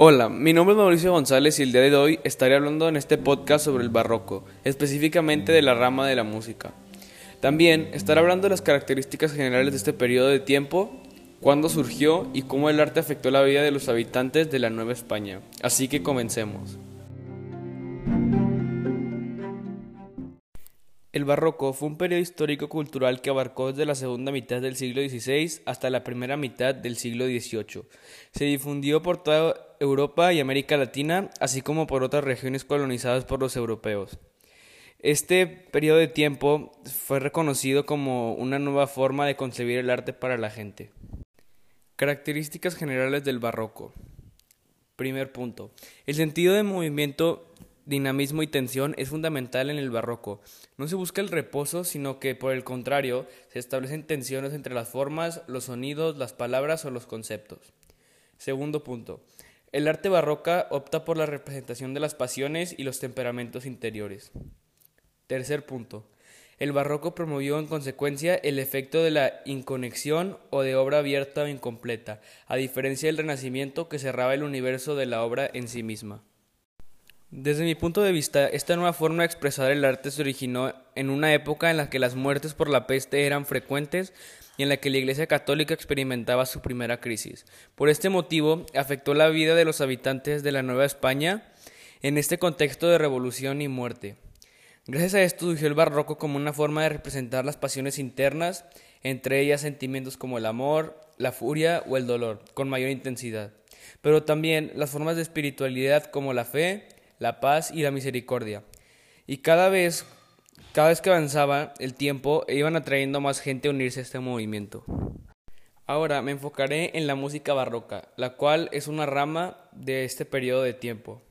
Hola, mi nombre es Mauricio González y el día de hoy estaré hablando en este podcast sobre el barroco, específicamente de la rama de la música. También estaré hablando de las características generales de este periodo de tiempo, cuándo surgió y cómo el arte afectó la vida de los habitantes de la Nueva España. Así que comencemos. El barroco fue un periodo histórico-cultural que abarcó desde la segunda mitad del siglo XVI hasta la primera mitad del siglo XVIII. Se difundió por toda Europa y América Latina, así como por otras regiones colonizadas por los europeos. Este periodo de tiempo fue reconocido como una nueva forma de concebir el arte para la gente. Características generales del barroco. Primer punto. El sentido de movimiento dinamismo y tensión es fundamental en el barroco. No se busca el reposo, sino que, por el contrario, se establecen tensiones entre las formas, los sonidos, las palabras o los conceptos. Segundo punto. El arte barroca opta por la representación de las pasiones y los temperamentos interiores. Tercer punto. El barroco promovió en consecuencia el efecto de la inconexión o de obra abierta o incompleta, a diferencia del Renacimiento que cerraba el universo de la obra en sí misma. Desde mi punto de vista, esta nueva forma de expresar el arte se originó en una época en la que las muertes por la peste eran frecuentes y en la que la Iglesia Católica experimentaba su primera crisis. Por este motivo, afectó la vida de los habitantes de la Nueva España en este contexto de revolución y muerte. Gracias a esto surgió el barroco como una forma de representar las pasiones internas, entre ellas sentimientos como el amor, la furia o el dolor, con mayor intensidad, pero también las formas de espiritualidad como la fe, la paz y la misericordia. Y cada vez, cada vez que avanzaba el tiempo, iban atrayendo más gente a unirse a este movimiento. Ahora me enfocaré en la música barroca, la cual es una rama de este periodo de tiempo.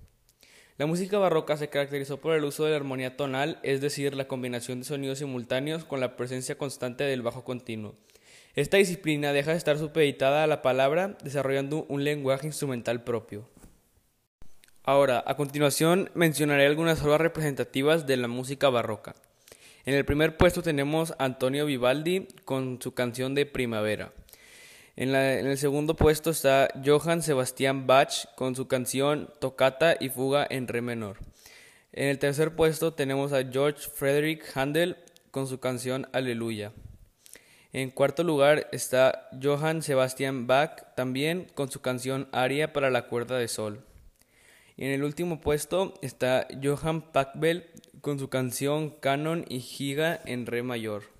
La música barroca se caracterizó por el uso de la armonía tonal, es decir, la combinación de sonidos simultáneos con la presencia constante del bajo continuo. Esta disciplina deja de estar supeditada a la palabra, desarrollando un lenguaje instrumental propio. Ahora, a continuación mencionaré algunas obras representativas de la música barroca. En el primer puesto tenemos a Antonio Vivaldi con su canción de Primavera. En, el segundo puesto está Johann Sebastian Bach con su canción Tocata y Fuga en Re menor. En el tercer puesto tenemos a George Frederick Handel con su canción Aleluya. En cuarto lugar está Johann Sebastian Bach también con su canción Aria para la cuerda de sol. Y en el último puesto está Johann Pachelbel con su canción Canon y Giga en Re mayor.